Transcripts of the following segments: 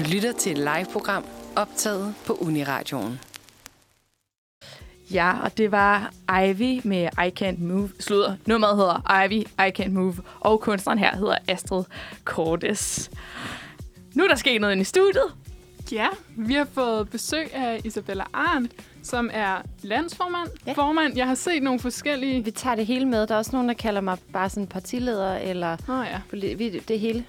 Du lytter til et live-program optaget på Uniradioen. Ja, og det var Ivy med I Can't Move. Slutter. Nummeret hedder Ivy, I Can't Move. Og kunstneren her hedder Astrid Cordes. Nu er der sket noget inde i studiet. Ja, vi har fået besøg af Isabella Arndt, som er landsformand. Ja. Formand, jeg har set nogle forskellige... Vi tager det hele med. Der er også nogen, der kalder mig bare sådan partileder, eller Nå ja. poli- vi- det hele.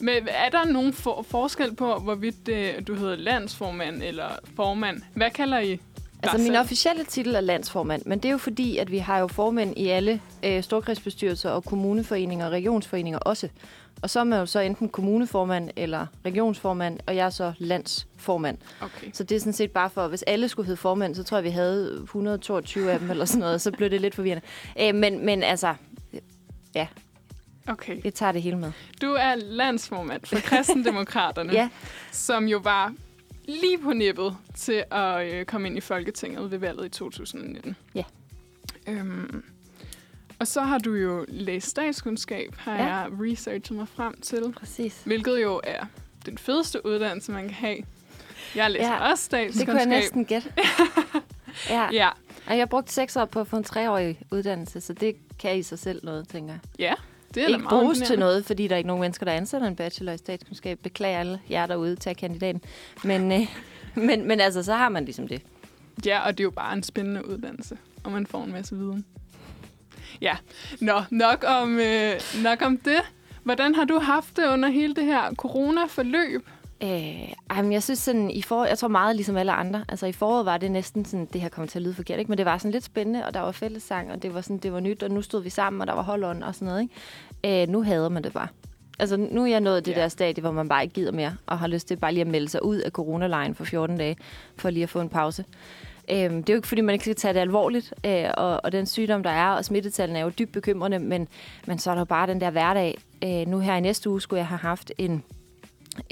Men er der nogen for- forskel på, hvorvidt det, du hedder landsformand eller formand? Hvad kalder I Altså, min officielle titel er landsformand, men det er jo fordi, at vi har jo formænd i alle øh, storkredsbestyrelser og kommuneforeninger og regionsforeninger også. Og så er man jo så enten kommuneformand eller regionsformand, og jeg er så landsformand. Okay. Så det er sådan set bare for, hvis alle skulle hedde formand, så tror jeg, vi havde 122 af dem eller sådan noget, så blev det lidt forvirrende. Øh, men, men altså, okay. det tager det hele med. Du er landsformand for Kristendemokraterne, Ja, som jo var lige på nippet til at øh, komme ind i Folketinget ved valget i 2019. Ja. Øhm, og så har du jo læst statskundskab, har Ja. jeg researchet mig frem til. præcis. Hvilket jo er den fedeste uddannelse, man kan have. Jeg læser Ja, også Det statskundskab. kunne jeg næsten gætte. ja. Ja, Og jeg har brugt seks år på at få en treårig uddannelse, så det kan i sig selv noget, tænker jeg. ja. Det er Ikke meget bruges til noget, fordi der er ikke nogen mennesker, der ansætter en bachelor i statskundskab. Beklager alle jer derude til kandidaten. Men, øh, men, men altså, så har man ligesom det. Ja, og det er jo bare en spændende uddannelse, og man får en masse viden. Ja, Nå, nok om, øh, nok om det. Hvordan har du haft det under hele det her corona-forløb? Øh, ej, men jeg synes sådan, i for, jeg tror meget ligesom alle andre. Altså i foråret var det næsten sådan, det her kommer til at lyde forkert, ikke? men det var sådan lidt spændende, og der var fællessang, og det var sådan, det var nyt, og nu stod vi sammen, og der var holdånd og sådan noget. Ikke? Øh, nu hader man det bare. Altså nu er jeg nået det Ja. der stadie, hvor man bare ikke gider mere, og har lyst til bare lige at melde sig ud af coronalejen for 14 dage, for lige at få en pause. Øhm, det er jo ikke, fordi man ikke skal tage det alvorligt, øh, og, og den sygdom, der er, og smittetallene er jo dybt bekymrende, men, men så er der jo bare den der hverdag. Øh, nu her i næste uge skulle jeg have haft en,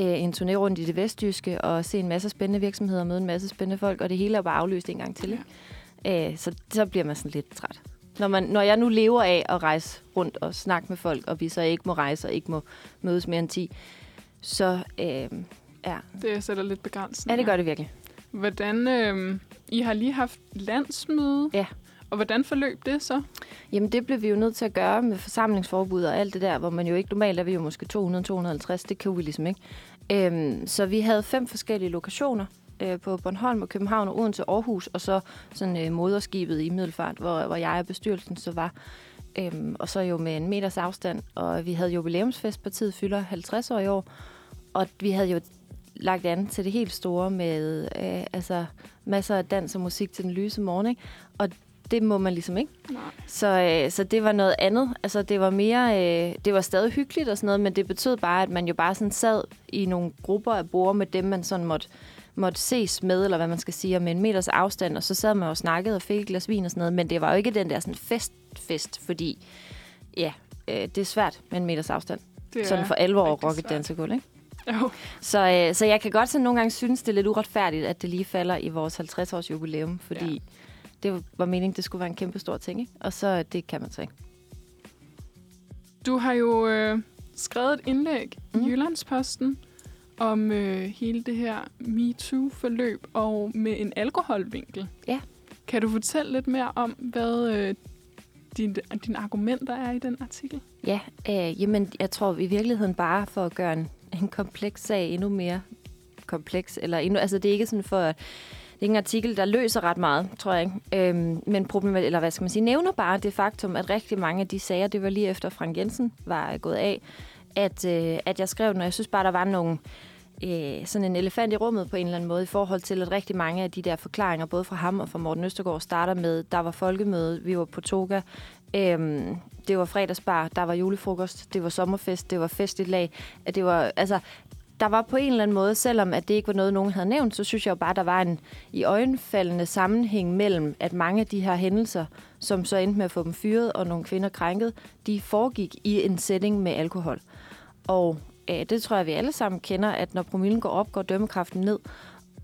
øh, en turné rundt i det vestjyske, og se en masse spændende virksomheder, og møde en masse spændende folk, og det hele er bare aflyst en gang til. Ikke? Øh, så, så bliver man sådan lidt træt. Når, man, når jeg nu lever af at rejse rundt og snakke med folk, og vi så ikke må rejse og ikke må mødes mere end 10, så øh, ja, Det sætter lidt begrænsning. ja, det gør det virkelig. Hvordan, øh, I har lige haft landsmøde. Ja. Og hvordan forløb det så? Jamen, det blev vi jo nødt til at gøre med forsamlingsforbud og alt det der, hvor man jo ikke normalt er vi jo måske 200-250. Det kan vi ligesom ikke. Øhm, så vi havde fem forskellige lokationer øh, på Bornholm og København og Odense og Aarhus, og så sådan øh, moderskibet i Middelfart, hvor, hvor jeg og bestyrelsen så var. Øhm, og så jo med en meters afstand, og vi havde jubilæumsfest, partiet fylder 50 år i år, og vi havde jo lagt an til det helt store med øh, altså masser af dans og musik til den lyse morgen, ikke? og det må man ligesom ikke. Nej. Så, øh, så det var noget andet. Altså, det var mere... Øh, det var stadig hyggeligt og sådan noget, men det betød bare, at man jo bare sådan sad i nogle grupper af borde med dem, man sådan måtte, måtte ses med, eller hvad man skal sige, med en meters afstand, og så sad man og snakkede og fik et glas vin og sådan noget, men det var jo ikke den der sådan fest-fest, fordi ja, øh, det er svært med en meters afstand. Det Sådan for alvor at svært. dansegulv, ikke? Jo. Så, øh, så jeg kan godt sådan nogle gange synes, det er lidt uretfærdigt, at det lige falder i vores 50-års jubilæum, fordi Ja. Det var meningen, det skulle være en kæmpe stor ting, ikke? Og så det kan man så ikke. Du har jo øh, skrevet et indlæg mm. I Jyllandsposten om øh, hele det her MeToo-forløb og med en alkoholvinkel. Ja. Kan du fortælle lidt mere om, hvad øh, dine, dine argumenter er i den artikel? Ja, øh, jamen jeg tror i virkeligheden bare for at gøre en, en kompleks sag endnu mere kompleks, eller endnu, altså det er ikke sådan for, det er ikke en artikel, der løser ret meget, tror jeg ikke. Øhm, men problemet, eller hvad skal man sige, nævner bare det faktum, at rigtig mange af de sager, det var lige efter Frank Jensen var gået af, at, øh, at jeg skrev den, og jeg synes bare, der var nogle, øh, sådan en elefant i rummet på en eller anden måde, i forhold til, at rigtig mange af de der forklaringer, både fra ham og fra Morten Østergaard, starter med, der var folkemøde, vi var på toga, øhm, det var fredagsbar, der var julefrokost, det var sommerfest, det var festligt lag, at det var, altså, der var på en eller anden måde, selvom at det ikke var noget, nogen havde nævnt, så synes jeg jo bare, der var en i øjenfaldende sammenhæng mellem, at mange af de her hændelser, som så endte med at få dem fyret og nogle kvinder krænket, de foregik i en setting med alkohol. Og øh, det tror jeg, vi alle sammen kender, at når promillen går op, går dømmekraften ned.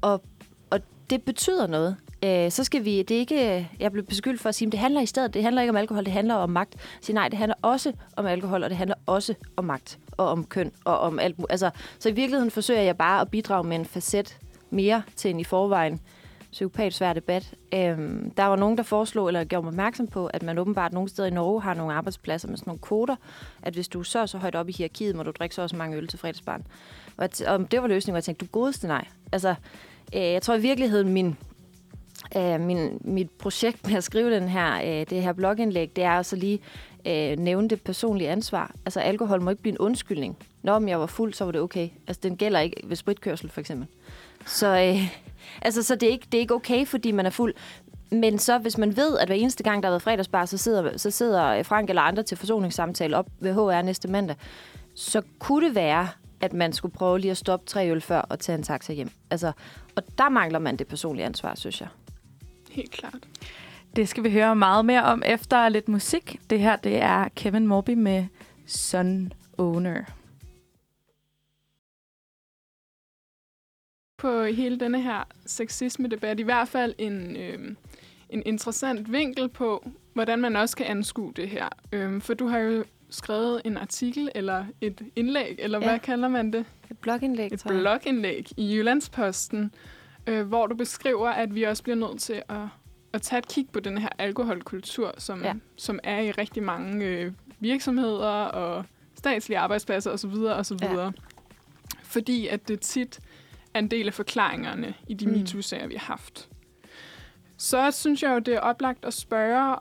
Og, og det betyder noget. Øh, så skal vi, det er ikke, jeg blev beskyldt for at sige, at det handler i stedet, det handler ikke om alkohol, det handler om magt. Så nej, det handler også om alkohol, og det handler også om magt og om køn og om alt muligt. Altså, så i virkeligheden forsøger jeg bare at bidrage med en facet mere til en i forvejen psykopat svær debat. Øhm, der var nogen, der foreslog, eller gjorde mig opmærksom på, at man åbenbart nogle steder i Norge har nogle arbejdspladser med sådan nogle kvoter, at hvis du er så så højt op i hierarkiet, må du drikke så også mange øl til fredagsbarn. Og, at, og det var løsningen, og jeg tænkte, du godeste nej. Altså, øh, jeg tror i virkeligheden, min, øh, min, mit projekt med at skrive den her, øh, det her blogindlæg, det er også lige øh, nævnte det personlige ansvar. Altså, alkohol må ikke blive en undskyldning. Når om jeg var fuld, så var det okay. Altså, den gælder ikke ved spritkørsel, for eksempel. Så, øh, altså, så det, er ikke, det er ikke okay, fordi man er fuld. Men så, hvis man ved, at hver eneste gang, der har været fredagsbar, så sidder, så sidder Frank eller andre til forsoningssamtale op ved HR næste mandag, så kunne det være, at man skulle prøve lige at stoppe tre øl før og tage en taxa hjem. Altså, og der mangler man det personlige ansvar, synes jeg. Helt klart. Det skal vi høre meget mere om efter lidt musik. Det her, det er Kevin Morby med Sun Owner. På hele denne her sexisme-debat, i hvert fald en, øh, en interessant vinkel på, hvordan man også kan anskue det her. Øh, for du har jo skrevet en artikel, eller et indlæg, eller ja. hvad kalder man det? Et blogindlæg, Et tror jeg. blogindlæg i Jyllandsposten, øh, hvor du beskriver, at vi også bliver nødt til at, at tage et kig på den her alkoholkultur, som, Ja. som er i rigtig mange øh, virksomheder og statslige arbejdspladser osv. osv. Ja. Fordi at det tit er en del af forklaringerne i de Mm. mm. MeToo-sager, vi har haft. Så synes jeg jo, det er oplagt at spørge,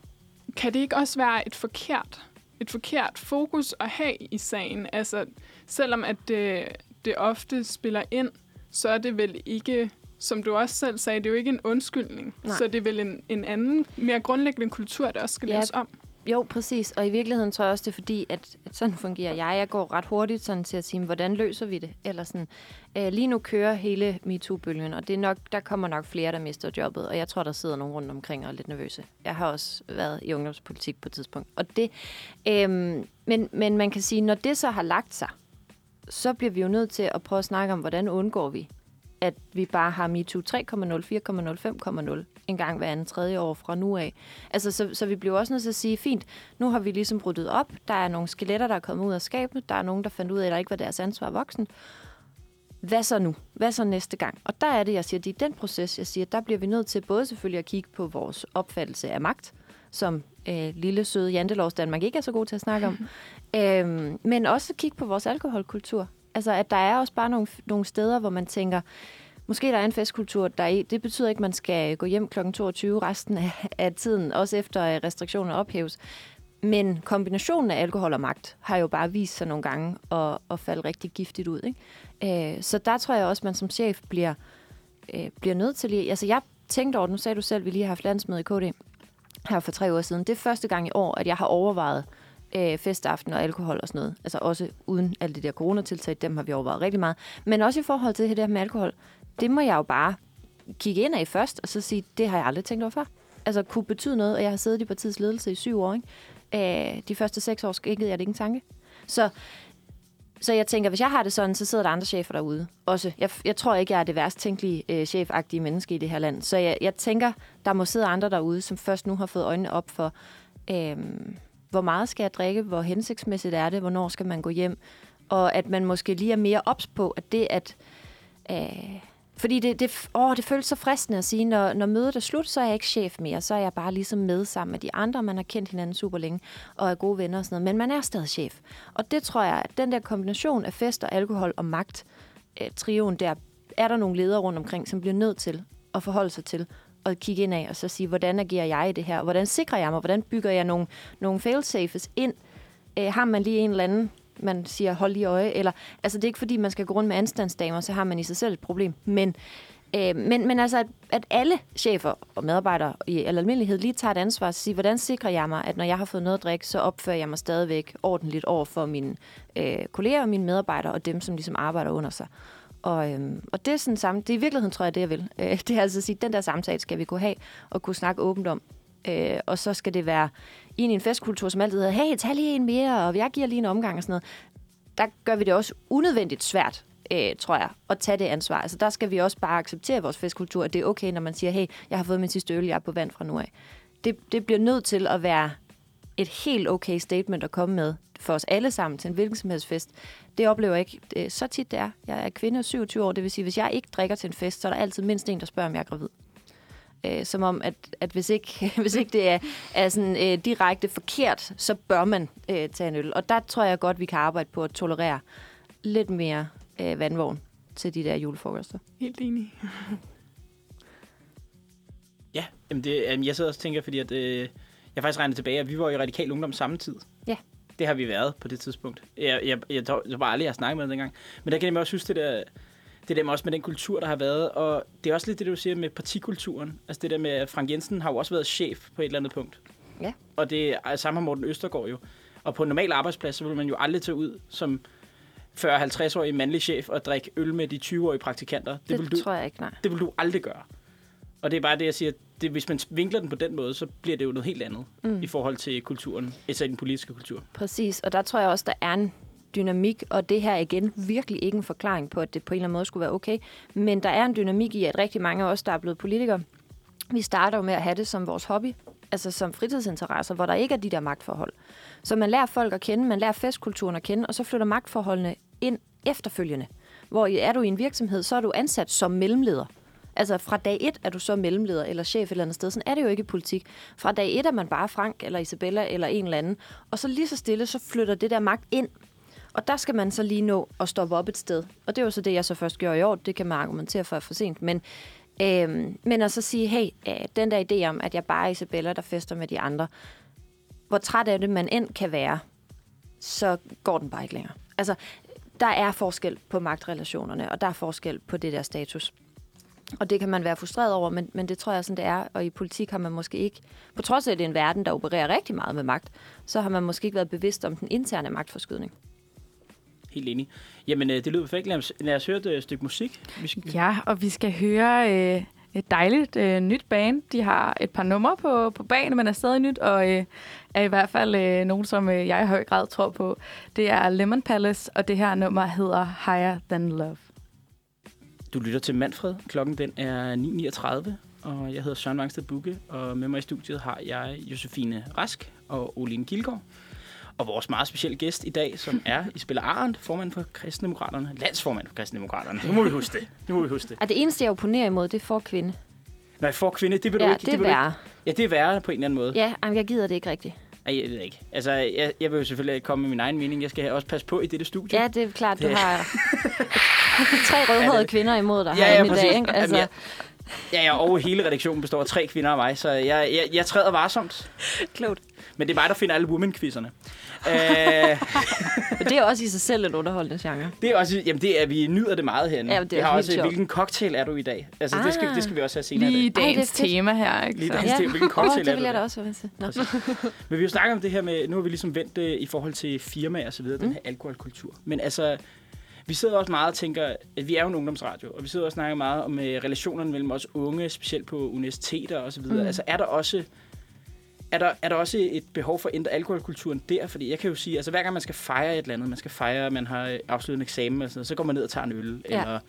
kan det ikke også være et forkert, et forkert fokus at have i sagen? Altså, selvom at det, det ofte spiller ind, så er det vel ikke, som du også selv sagde, det er jo ikke en undskyldning. Nej. Så det er vel en, en anden, mere grundlæggende kultur, der også skal Ja. laves om. Jo, præcis. Og i virkeligheden tror jeg også, det er fordi, at, at sådan fungerer jeg. Jeg går ret hurtigt sådan til at sige, hvordan løser vi det? Eller sådan, øh, lige nu kører hele MeToo-bølgen, og det er nok, der kommer nok flere, der mister jobbet. Og jeg tror, der sidder nogen rundt omkring og er lidt nervøse. Jeg har også været i ungdomspolitik på et tidspunkt. Og det, øh, men, men man kan sige, når det så har lagt sig, så bliver vi jo nødt til at prøve at snakke om, hvordan undgår vi, at vi bare har MeToo 3,0, 4,0, 5,0 en gang hver anden tredje år fra nu af. Altså, så, så vi bliver også nødt til at sige, fint, nu har vi ligesom ryddet op. Der er nogle skeletter, der er kommet ud af skabene. Der er nogen, der fandt ud af, at der ikke var deres ansvar voksen. Hvad så nu? Hvad så næste gang? Og der er det, jeg siger, det er den proces, jeg siger, der bliver vi nødt til både selvfølgelig at kigge på vores opfattelse af magt, som øh, lille søde jantelovs Danmark ikke er så god til at snakke om, øhm, men også kigge på vores alkoholkultur. Altså, at der er også bare nogle, nogle steder, hvor man tænker, måske der er en festkultur, der i. Det betyder ikke, at man skal gå hjem kl. 22 resten af, af tiden, også efter restriktioner ophæves. Men kombinationen af alkohol og magt har jo bare vist sig nogle gange at, at falde rigtig giftigt ud. Ikke? Øh, så der tror jeg også, at man som chef bliver, øh, bliver nødt til lige... Altså jeg tænkte over, nu sagde du selv, at vi lige har haft landsmøde i KD her for tre uger siden. Det er første gang i år, at jeg har overvejet øh, Øh, festaften og alkohol og sådan noget. Altså også uden alle de der coronatiltag, dem har vi overvejet rigtig meget. Men også i forhold til det her med alkohol, det må jeg jo bare kigge ind af først, og så sige, det har jeg aldrig tænkt over før. Altså kunne betyde noget, og jeg har siddet i partiets ledelse i syv år. Ikke? Øh, de første seks år skækkede jeg det ikke en tanke. Så, så jeg tænker, hvis jeg har det sådan, så sidder der andre chefer derude. Også. Jeg, jeg tror ikke, jeg er det værst tænkelige øh, chefagtige menneske i det her land. Så jeg, jeg tænker, der må sidde andre derude, som først nu har fået øjnene op for, øh, hvor meget skal jeg drikke, hvor hensigtsmæssigt er det, hvornår skal man gå hjem, og at man måske lige er mere ops på, at det at... Øh, fordi det, det, åh, det føles så fristende at sige, når, når mødet er slut, så er jeg ikke chef mere. Så er jeg bare ligesom med sammen med de andre. Man har kendt hinanden super længe og er gode venner og sådan noget. Men man er stadig chef. Og det tror jeg, at den der kombination af fest og alkohol og magt, øh, trioen der, er der nogle ledere rundt omkring, som bliver nødt til at forholde sig til og kigge ind af og så sige, hvordan agerer jeg i det her? Hvordan sikrer jeg mig? Hvordan bygger jeg nogle, nogle fail-safes ind? Øh, har man lige en eller anden man siger, hold lige øje. Eller, altså, det er ikke fordi, man skal gå rundt med anstandsdamer, så har man i sig selv et problem. Men, øh, men, men altså, at, at alle chefer og medarbejdere i al almindelighed lige tager et ansvar og siger, hvordan sikrer jeg mig, at når jeg har fået noget at drikke, så opfører jeg mig stadigvæk ordentligt over for mine øh, kolleger og mine medarbejdere og dem, som ligesom arbejder under sig. Og, øhm, og det er sådan samme, det er i virkeligheden, tror jeg, det jeg vil. Øh, det er altså at sige, den der samtale skal vi kunne have og kunne snakke åbent om. Øh, og så skal det være i en festkultur, som altid hedder, hey, tag lige en mere, og jeg giver lige en omgang og sådan noget. Der gør vi det også unødvendigt svært, øh, tror jeg, at tage det ansvar. Altså der skal vi også bare acceptere vores festkultur, at det er okay, når man siger, hey, jeg har fået min sidste øl, jeg er på vand fra nu af. Det, det bliver nødt til at være et helt okay statement at komme med for os alle sammen til en hvilken som helst fest. Det oplever jeg ikke det, så tit det er. Jeg er kvinde og 27 år, det vil sige, hvis jeg ikke drikker til en fest, så er der altid mindst en, der spørger, om jeg er gravid. Øh, som om, at, at hvis, ikke, hvis ikke det er, er sådan, øh, direkte forkert, så bør man øh, tage en øl. Og der tror jeg godt, vi kan arbejde på at tolerere lidt mere øh, vandvogn til de der julefrokoster. Helt enig. Ja, jamen det, jamen jeg sidder også og tænker, fordi at, øh, jeg faktisk regner tilbage, at vi var i radikal ungdom samme tid. Ja. Det har vi været på det tidspunkt. Jeg, jeg, jeg, tror, jeg var aldrig, jeg har snakket med det dengang. Men der kan jeg også synes, det der, det der med også med den kultur, der har været. Og det er også lidt det, du siger med partikulturen. Altså det der med, at Frank Jensen har jo også været chef på et eller andet punkt. Ja. Og det er samme med Morten Østergaard jo. Og på en normal arbejdsplads, så vil man jo aldrig tage ud som 40-50-årig mandlig chef og drikke øl med de 20-årige praktikanter. Det, vil du, tror jeg ikke, nej. det vil du aldrig gøre. Og det er bare det, jeg siger. Det, hvis man vinkler den på den måde, så bliver det jo noget helt andet mm. i forhold til kulturen, især den politiske kultur. Præcis, og der tror jeg også, der er en dynamik, og det her er igen virkelig ikke en forklaring på, at det på en eller anden måde skulle være okay, men der er en dynamik i, at rigtig mange af os, der er blevet politikere, vi starter jo med at have det som vores hobby, altså som fritidsinteresser, hvor der ikke er de der magtforhold. Så man lærer folk at kende, man lærer festkulturen at kende, og så flytter magtforholdene ind efterfølgende. Hvor er du i en virksomhed, så er du ansat som mellemleder. Altså fra dag et er du så mellemleder eller chef et eller andet sted. Sådan er det jo ikke i politik. Fra dag et er man bare Frank eller Isabella eller en eller anden. Og så lige så stille, så flytter det der magt ind. Og der skal man så lige nå at stoppe op et sted. Og det var så det, jeg så først gjorde i år. Det kan man argumentere for for sent. Men, øhm, men at så sige, hey, øh, den der idé om, at jeg bare er Isabella, der fester med de andre. Hvor træt af det man end kan være, så går den bare ikke længere. Altså, der er forskel på magtrelationerne, og der er forskel på det der status. Og det kan man være frustreret over, men, men det tror jeg sådan, det er. Og i politik har man måske ikke, på trods af, at det er en verden, der opererer rigtig meget med magt, så har man måske ikke været bevidst om den interne magtforskydning. Helt enig. Jamen, øh, det lyder perfekt. Lad os, lad os høre et øh, stykke musik. Vi skal, Ja, og vi skal høre øh, et dejligt øh, nyt band. De har et par numre på, på banen, men er stadig nyt, og øh, er i hvert fald øh, nogen, som øh, jeg i høj grad tror på. Det er Lemon Palace, og det her nummer hedder Higher Than Love. Du lytter til Manfred. Klokken den er 9.39, og jeg hedder Søren Vangsted Bukke, og med mig i studiet har jeg Josefine Rask og Oline Gilgaard. Og vores meget specielle gæst i dag, som er Isabella Arendt, formand for Kristendemokraterne, landsformand for Kristendemokraterne. Nu må vi huske det. Nu må vi huske det. Og det eneste, jeg opponerer imod, det er for kvinde. Jeg får kvinde, det vil du Ja, ikke. det er du ikke. værre. Ja, det er værre på en eller anden måde. Ja, jamen, jeg gider det ikke rigtigt. Ej, jeg ved ikke. Altså, jeg, jeg vil jo selvfølgelig komme med min egen mening. Jeg skal også passe på i dette studie. Ja, det er klart, du Det- har tre rødhårede kvinder imod dig Ja, her ja, i dag. Ikke? Altså, Jamen, Ja, ja, og hele redaktionen består af tre kvinder og mig, så jeg, jeg, jeg træder varsomt. klogt. Men det er mig, der finder alle woman-quizzerne. øh, det er også i sig selv en underholdende genre. det er også, jamen det er, vi nyder det meget herinde. Ja, det er vi har også, sjovt. hvilken cocktail er du i dag? Altså, det, skal, Ah. det skal vi også have senere Lige. Ej, er dagens fedt. tema her, ikke? Lige dagens- Hvilken cocktail er det du vil jeg der? da også være til. Men vi har jo snakket om det her med, nu har vi ligesom vendt det i forhold til firmaer og så videre, mm. den her alkoholkultur. Men altså, vi sidder også meget og tænker, at vi er jo en ungdomsradio, og vi sidder og snakker meget om øh, relationerne mellem os unge, specielt på universiteter og så videre. Mm. Altså, er der også... Er der, er der også et behov for at ændre alkoholkulturen der? Fordi jeg kan jo sige, altså hver gang man skal fejre et eller andet, man skal fejre, at man har afsluttet en eksamen, altså, så går man ned og tager en øl. Ja. Eller,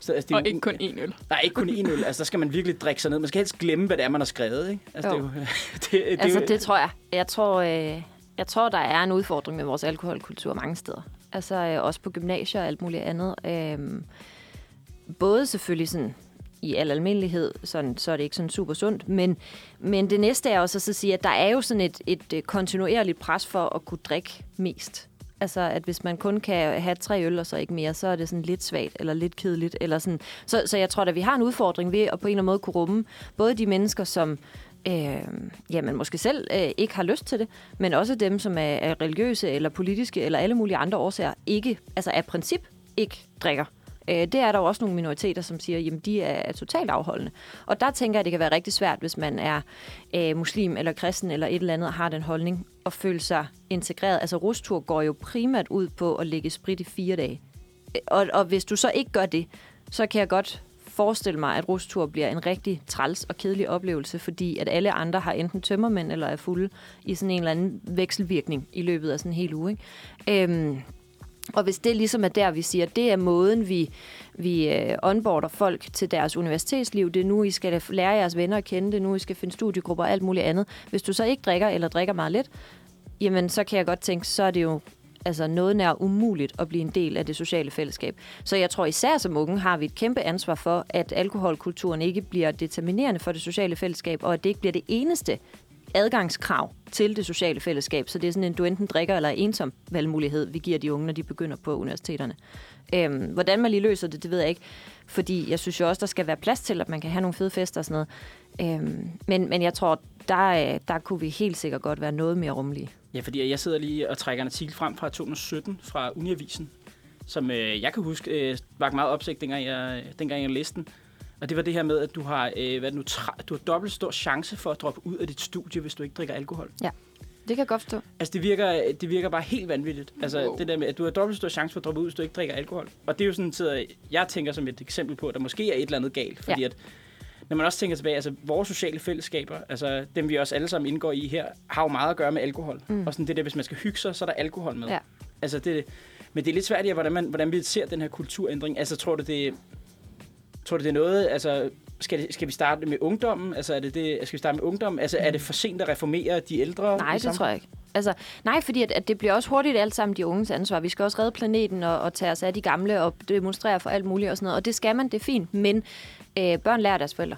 så, altså, det er Og jo- ikke kun én øl. Nej, ikke kun én øl. Altså, der skal man virkelig drikke sig ned. Man skal helst glemme, hvad det er, man har skrevet. Ikke? Altså, Jo. det, er jo, det, det, Altså, det, det tror jeg. Jeg tror, øh, jeg tror, der er en udfordring med vores alkoholkultur mange steder. Altså øh, også på gymnasier og alt muligt andet. Øhm, både selvfølgelig sådan i al almindelighed, sådan, så er det ikke sådan super sundt, men, men det næste er også at så sige, at der er jo sådan et, et øh, kontinuerligt pres for at kunne drikke mest. Altså, at hvis man kun kan have tre øl og så ikke mere, så er det sådan lidt svagt eller lidt kedeligt. Eller sådan. Så, så jeg tror at vi har en udfordring ved at på en eller anden måde kunne rumme både de mennesker, som øh, jamen, måske selv øh, ikke har lyst til det, men også dem, som er, er religiøse eller politiske eller alle mulige andre årsager, ikke, altså af princip ikke drikker. Øh, det er der jo også nogle minoriteter, som siger, jamen de er, totalt afholdende. Og der tænker jeg, at det kan være rigtig svært, hvis man er øh, muslim eller kristen eller et eller andet og har den holdning, og føle sig integreret. Altså rustur går jo primært ud på at lægge sprit i fire dage. Øh, og, og hvis du så ikke gør det, så kan jeg godt forestille mig, at rustur bliver en rigtig træls og kedelig oplevelse, fordi at alle andre har enten tømmermænd eller er fulde i sådan en eller anden vekselvirkning i løbet af sådan en hel uge. Ikke? Øhm, og hvis det ligesom er der, vi siger, det er måden, vi, vi øh, onboarder folk til deres universitetsliv, det er nu, I skal lære jeres venner at kende, det er nu, I skal finde studiegrupper og alt muligt andet. Hvis du så ikke drikker eller drikker meget lidt, jamen så kan jeg godt tænke, så er det jo altså noget nær umuligt at blive en del af det sociale fællesskab. Så jeg tror især som unge har vi et kæmpe ansvar for, at alkoholkulturen ikke bliver determinerende for det sociale fællesskab, og at det ikke bliver det eneste adgangskrav til det sociale fællesskab. Så det er sådan en, du enten drikker eller er ensom valgmulighed, vi giver de unge, når de begynder på universiteterne. Øhm, hvordan man lige løser det, det ved jeg ikke. Fordi jeg synes jo også, der skal være plads til, at man kan have nogle fede fester og sådan noget. Øhm, men, men jeg tror, der, øh, der kunne vi helt sikkert godt være noget mere rummelige. Ja, fordi jeg sidder lige og trækker en artikel frem fra 2017 fra Uniavisen, som øh, jeg kan huske øh, var meget opsigt, dengang jeg, dengang jeg læste den. Og det var det her med, at du har, øh, hvad nu, du har dobbelt stor chance for at droppe ud af dit studie, hvis du ikke drikker alkohol. Ja, det kan jeg godt forstå. Altså, det virker, det virker bare helt vanvittigt. Altså, wow. det der med, at du har dobbelt stor chance for at droppe ud, hvis du ikke drikker alkohol. Og det er jo sådan, at jeg tænker som et eksempel på, at der måske er et eller andet galt. Fordi ja. at, når man også tænker tilbage, altså vores sociale fællesskaber, altså dem vi også alle sammen indgår i her, har jo meget at gøre med alkohol. Mm. Og sådan det der, hvis man skal hygge sig, så er der alkohol med. Ja. Altså det, men det er lidt svært, ja, hvordan, man, hvordan vi ser den her kulturændring. Altså tror du, det, tror du, det er noget, altså skal, det, skal vi starte med ungdommen? Altså, er det det, skal vi starte med ungdommen? Altså, er det for sent at reformere de ældre? Nej, det tror jeg ikke. Altså, nej, fordi at, at det bliver også hurtigt alt sammen de unges ansvar. Vi skal også redde planeten og, og tage os af de gamle og demonstrere for alt muligt og sådan noget. Og det skal man, det er fint. Men øh, børn lærer deres forældre.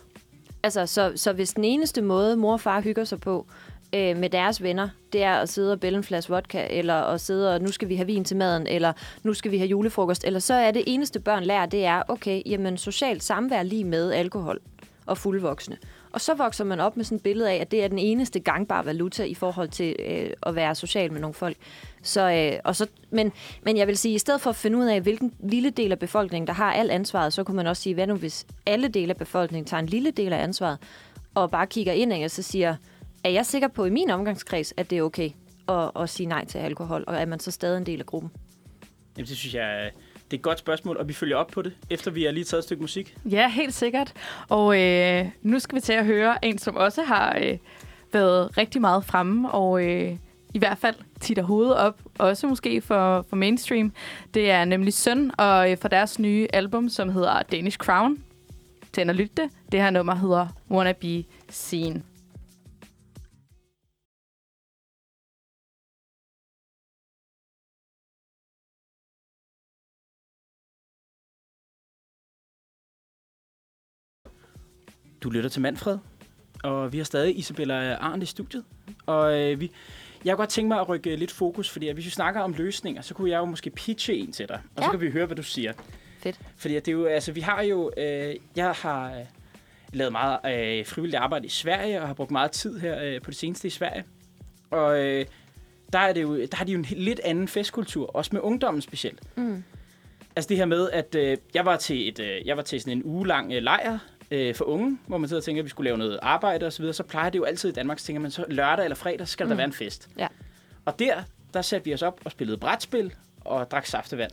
Altså, så, så hvis den eneste måde, mor og far hygger sig på øh, med deres venner, det er at sidde og bælge en flaske vodka, eller at sidde og, nu skal vi have vin til maden, eller nu skal vi have julefrokost, eller så er det eneste børn lærer, det er, okay, jamen socialt samvær lige med alkohol og fuldvoksne. Og så vokser man op med sådan et billede af, at det er den eneste gangbare valuta i forhold til øh, at være social med nogle folk. Så, øh, og så, men, men jeg vil sige, at i stedet for at finde ud af, hvilken lille del af befolkningen, der har alt ansvaret, så kunne man også sige, hvad nu hvis alle dele af befolkningen tager en lille del af ansvaret, og bare kigger ind og så siger, er jeg sikker på i min omgangskreds, at det er okay at, at sige nej til alkohol, og er man så stadig en del af gruppen? Jamen, det synes jeg det er et godt spørgsmål, og vi følger op på det, efter vi har lige taget et stykke musik. Ja, helt sikkert. Og øh, nu skal vi til at høre en, som også har øh, været rigtig meget fremme, og øh, i hvert fald titter hovedet op, også måske for, for mainstream. Det er nemlig Søn, og øh, for deres nye album, som hedder Danish Crown. Tænd og lytte det. Det her nummer hedder Wanna Be Seen. Du lytter til Manfred, og vi har stadig Isabella Arndt i studiet. Og øh, vi, jeg kunne godt tænke mig at rykke lidt fokus, fordi hvis vi snakker om løsninger, så kunne jeg jo måske pitche en til dig, og ja. så kan vi høre, hvad du siger. Fedt. Fordi det er jo, altså, vi har jo, øh, jeg har øh, lavet meget øh, frivilligt arbejde i Sverige, og har brugt meget tid her øh, på det seneste i Sverige. Og øh, der, er det jo, der har de jo en lidt anden festkultur, også med ungdommen specielt. Mm. Altså det her med, at øh, jeg var til et, øh, jeg var til sådan en uge lang øh, lejr øh, for unge, hvor man sidder og tænker, at vi skulle lave noget arbejde osv., så, så plejer det jo altid i Danmark, så tænker man så lørdag eller fredag, skal mm. der være en fest. Ja. Og der, der satte vi os op og spillede brætspil og drak saftevand.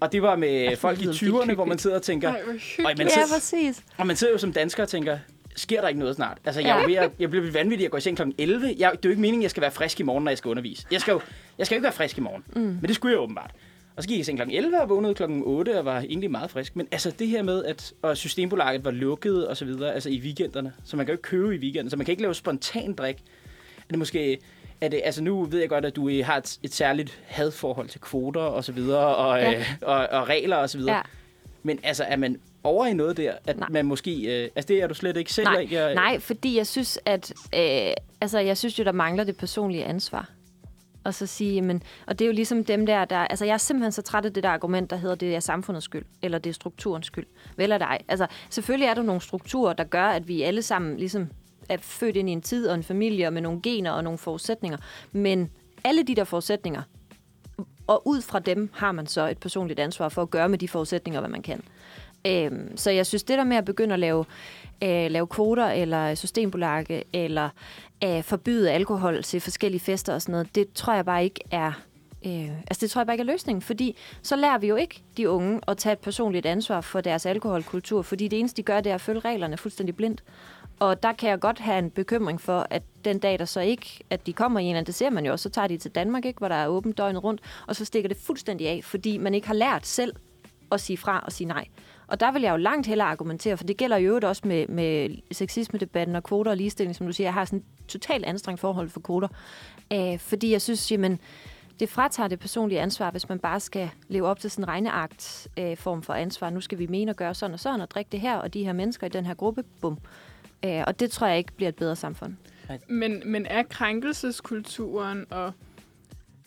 Og det var med folk i 20'erne, hvor man sidder og tænker... Ej, og man sidder, ja, præcis. Og man sidder jo som dansker og tænker, sker der ikke noget snart? Altså, jeg, ja. jeg, jeg bliver vanvittig at gå i seng kl. 11. Jeg, det er jo ikke meningen, at jeg skal være frisk i morgen, når jeg skal undervise. Jeg skal jo jeg skal jo ikke være frisk i morgen. Mm. Men det skulle jeg åbenbart. Og så gik jeg i seng kl. 11 og vågnede kl. 8 og var egentlig meget frisk. Men altså det her med, at og Systembolaget var lukket og så videre, altså i weekenderne, så man kan jo ikke købe i weekenden, så man kan ikke lave spontan drik. Er det måske er det, altså nu ved jeg godt, at du har et, et særligt hadforhold til kvoter og så videre, og, ja. øh, og, og regler og så videre. Ja. Men altså, er man over i noget der, at Nej. man måske... Øh, altså, det er du slet ikke selv Nej. ikke? Jeg, Nej, fordi jeg synes, at... Øh, altså, jeg synes jo, der mangler det personlige ansvar og så sige, men, og det er jo ligesom dem der, der, altså jeg er simpelthen så træt af det der argument, der hedder, det er samfundets skyld, eller det er strukturens skyld. Vel er dig. Altså selvfølgelig er der nogle strukturer, der gør, at vi alle sammen ligesom er født ind i en tid og en familie, og med nogle gener og nogle forudsætninger. Men alle de der forudsætninger, og ud fra dem har man så et personligt ansvar for at gøre med de forudsætninger, hvad man kan. Øhm, så jeg synes, det der med at begynde at lave, øh, lave kvoter, eller systembolaget, eller øh, forbyde alkohol til forskellige fester og sådan noget, det tror jeg bare ikke er... Øh, altså det tror jeg bare ikke er løsningen, fordi så lærer vi jo ikke de unge at tage et personligt ansvar for deres alkoholkultur, fordi det eneste, de gør, det er at følge reglerne fuldstændig blindt. Og der kan jeg godt have en bekymring for, at den dag, der så ikke, at de kommer i en anden, det ser man jo også, så tager de til Danmark, ikke, hvor der er åbent døgnet rundt, og så stikker det fuldstændig af, fordi man ikke har lært selv at sige fra og sige nej. Og der vil jeg jo langt hellere argumentere, for det gælder jo også med, med sexisme-debatten og kvoter og ligestilling, som du siger. Jeg har sådan et totalt anstrengt forhold for kvoter. Øh, fordi jeg synes, jamen, det fratager det personlige ansvar, hvis man bare skal leve op til sådan en regneagt øh, form for ansvar. Nu skal vi mene at gøre sådan og sådan, og drikke det her, og de her mennesker i den her gruppe, bum. Øh, og det tror jeg ikke bliver et bedre samfund. Men, men er krænkelseskulturen og,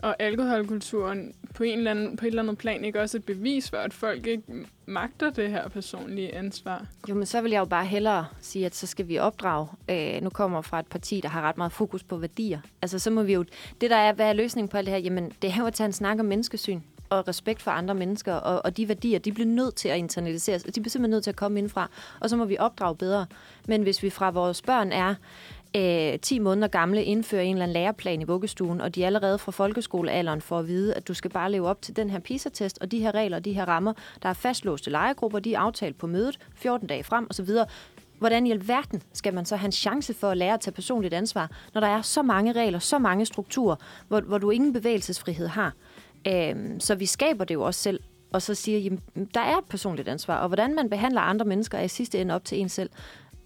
og alkoholkulturen på, en eller anden, på et eller andet plan ikke også et bevis for, at folk ikke magter det her personlige ansvar? Jo, men så vil jeg jo bare hellere sige, at så skal vi opdrage. Øh, nu kommer fra et parti, der har ret meget fokus på værdier. Altså, så må vi jo... Det, der er, hvad er løsningen på alt det her? Jamen, det er jo at tage en snak om menneskesyn og respekt for andre mennesker, og, og de værdier, de bliver nødt til at internaliseres, de bliver simpelthen nødt til at komme indfra, og så må vi opdrage bedre. Men hvis vi fra vores børn er øh, 10 måneder gamle indfører en eller anden læreplan i vuggestuen, og de allerede fra folkeskolealderen får at vide, at du skal bare leve op til den her PISA-test, og de her regler, de her rammer, der er fastlåste lejegrupper, de er aftalt på mødet 14 dage frem osv., hvordan i alverden skal man så have en chance for at lære at tage personligt ansvar, når der er så mange regler, så mange strukturer, hvor, hvor du ingen bevægelsesfrihed har. Øhm, så vi skaber det jo også selv, og så siger, jamen, der er et personligt ansvar, og hvordan man behandler andre mennesker er i sidste ende op til en selv.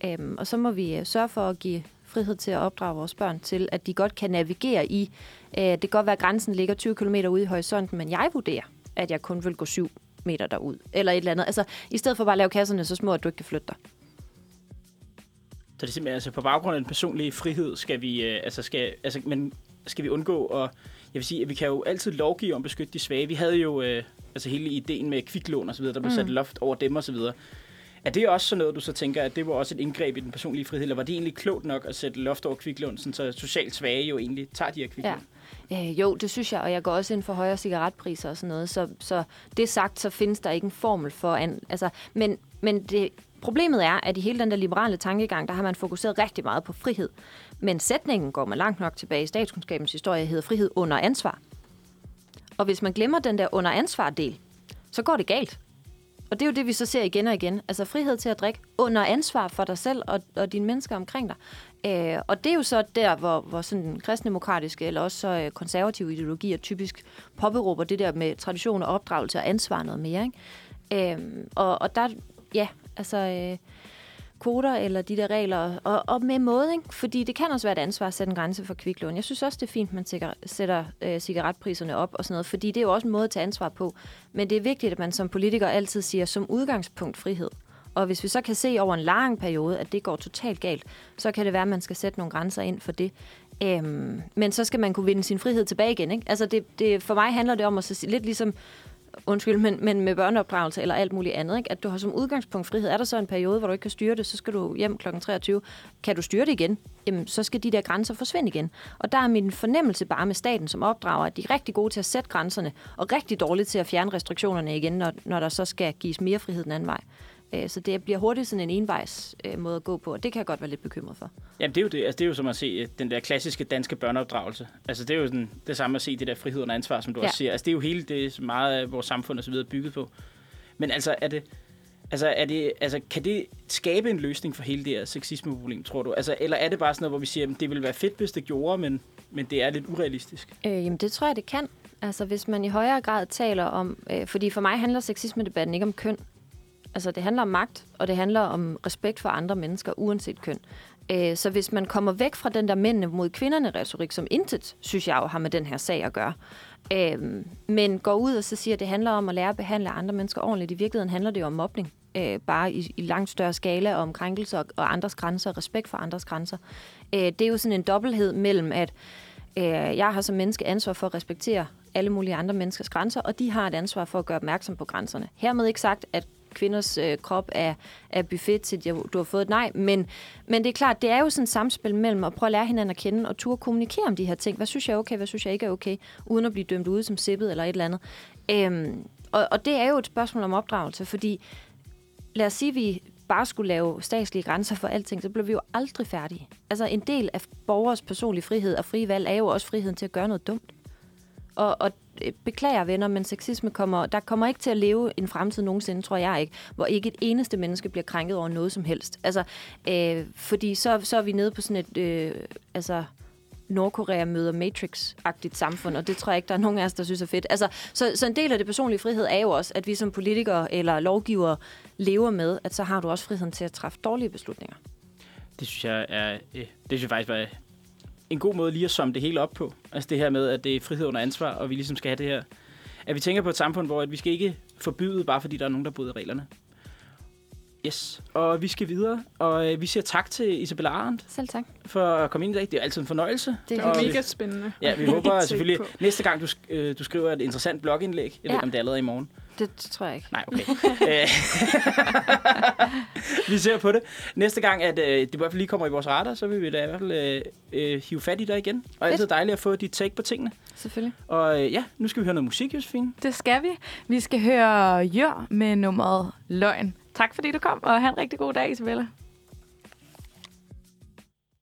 Øhm, og så må vi øh, sørge for at give frihed til at opdrage vores børn til, at de godt kan navigere i. Øh, det kan godt være, at grænsen ligger 20 km ude i horisonten, men jeg vurderer, at jeg kun vil gå 7 meter derud, eller et eller andet. Altså, i stedet for bare at lave kasserne så små, at du ikke kan flytte dig. Så det er simpelthen, altså på baggrund af den personlige frihed, skal vi, øh, altså skal, altså, men skal vi undgå at, jeg vil sige, at vi kan jo altid lovgive om at beskytte de svage. Vi havde jo, øh, altså hele ideen med kviklån og så videre, der blev mm. sat loft over dem og så videre. Er det også sådan noget, du så tænker, at det var også et indgreb i den personlige frihed, eller var det egentlig klogt nok at sætte loft over kviklån, så socialt svage jo egentlig tager de her kviklån? Ja. Øh, jo, det synes jeg, og jeg går også ind for højere cigaretpriser og sådan noget. Så, så det sagt, så findes der ikke en formel for... An, altså, men, men det, problemet er, at i hele den der liberale tankegang, der har man fokuseret rigtig meget på frihed. Men sætningen går man langt nok tilbage i statskundskabens historie, hedder frihed under ansvar. Og hvis man glemmer den der under ansvar-del, så går det galt. Og det er jo det, vi så ser igen og igen. Altså frihed til at drikke under ansvar for dig selv og, og dine mennesker omkring dig. Øh, og det er jo så der, hvor, hvor sådan kristendemokratiske eller også så øh, konservative ideologier typisk påberåber det der med tradition og opdragelse og ansvar noget mere. Ikke? Øh, og, og der, ja, altså... Øh, kvoter eller de der regler, og, og med måde, ikke? fordi det kan også være et ansvar at sætte en grænse for kviklån. Jeg synes også, det er fint, at man sætter, sætter øh, cigaretpriserne op og sådan noget, fordi det er jo også en måde at tage ansvar på. Men det er vigtigt, at man som politiker altid siger, som udgangspunkt frihed. Og hvis vi så kan se over en lang periode, at det går totalt galt, så kan det være, at man skal sætte nogle grænser ind for det. Øhm, men så skal man kunne vinde sin frihed tilbage igen. Ikke? Altså det, det, for mig handler det om at så, lidt ligesom undskyld, men, men med børneopdragelse eller alt muligt andet, ikke? at du har som udgangspunkt frihed. Er der så en periode, hvor du ikke kan styre det, så skal du hjem kl. 23. Kan du styre det igen, jamen, så skal de der grænser forsvinde igen. Og der er min fornemmelse bare med staten som opdrager, at de er rigtig gode til at sætte grænserne, og rigtig dårlige til at fjerne restriktionerne igen, når, når der så skal gives mere frihed den anden vej. Øh, så det bliver hurtigt sådan en envejs øh, måde at gå på, og det kan jeg godt være lidt bekymret for. Jamen det er jo, det. Altså, det er jo som at se øh, den der klassiske danske børneopdragelse. Altså det er jo den, det samme at se det der frihed og ansvar, som du ja. også siger. Altså det er jo hele det, som meget af vores samfund og så videre bygget på. Men altså er det, Altså, er det, altså, kan det skabe en løsning for hele det her sexisme-problem, tror du? Altså, eller er det bare sådan noget, hvor vi siger, at det ville være fedt, hvis det gjorde, men, men det er lidt urealistisk? Øh, jamen, det tror jeg, det kan. Altså, hvis man i højere grad taler om... Øh, fordi for mig handler sexisme-debatten ikke om køn. Altså, det handler om magt, og det handler om respekt for andre mennesker, uanset køn. Øh, så hvis man kommer væk fra den der mændene mod kvinderne retorik, som intet, synes jeg jo, har med den her sag at gøre, øh, men går ud og så siger, at det handler om at lære at behandle andre mennesker ordentligt. I virkeligheden handler det jo om mobning, øh, bare i, i langt større skala, om krænkelser og, og andres grænser, respekt for andres grænser. Øh, det er jo sådan en dobbelthed mellem, at øh, jeg har som menneske ansvar for at respektere alle mulige andre menneskers grænser, og de har et ansvar for at gøre opmærksom på grænserne. Hermed ikke sagt, at kvinders øh, krop er, er buffet til, at du har fået et nej. Men, men det er klart, det er jo sådan et samspil mellem at prøve at lære hinanden at kende og turde kommunikere om de her ting. Hvad synes jeg er okay, hvad synes jeg ikke er okay, uden at blive dømt ude som sippet eller et eller andet. Øhm, og, og det er jo et spørgsmål om opdragelse, fordi lad os sige, at vi bare skulle lave statslige grænser for alting, så blev vi jo aldrig færdige. Altså en del af borgers personlige frihed og frie valg er jo også friheden til at gøre noget dumt. Og, og øh, beklager venner, men sexisme kommer, der kommer ikke til at leve en fremtid nogensinde, tror jeg ikke, hvor ikke et eneste menneske bliver krænket over noget som helst. Altså, øh, fordi så, så er vi nede på sådan et, øh, altså, Nordkorea møder Matrix-agtigt samfund, og det tror jeg ikke, der er nogen af os, der synes er fedt. Altså, så, så en del af det personlige frihed er jo også, at vi som politikere eller lovgivere lever med, at så har du også friheden til at træffe dårlige beslutninger. Det synes jeg er, øh, det synes jeg faktisk var en god måde lige at summe det hele op på. Altså det her med, at det er frihed under ansvar, og vi ligesom skal have det her. At vi tænker på et samfund, hvor at vi skal ikke forbyde, bare fordi der er nogen, der bryder reglerne. Yes, og vi skal videre, og øh, vi siger tak til Isabella Arendt Selv tak. for at komme ind i dag. Det er altid en fornøjelse. Det er Og- mega spændende. Ja, vi håber Se selvfølgelig, på. næste gang du, sk- øh, du skriver et interessant blogindlæg, jeg ved Ja. ikke, om det er allerede i morgen. Det tror jeg ikke. Nej, okay. Øh, vi ser på det. Næste gang, at øh, det i hvert fald lige kommer i vores radar, så vil vi da i hvert fald øh, øh, hive fat i dig igen. Og altid dejligt at få dit take på tingene. Selvfølgelig. Og øh, ja, nu skal vi høre noget musik, Josefine. Det skal vi. Vi skal høre Jør med nummeret Løgn. Tak fordi du kom, og have en rigtig god dag, Isabella.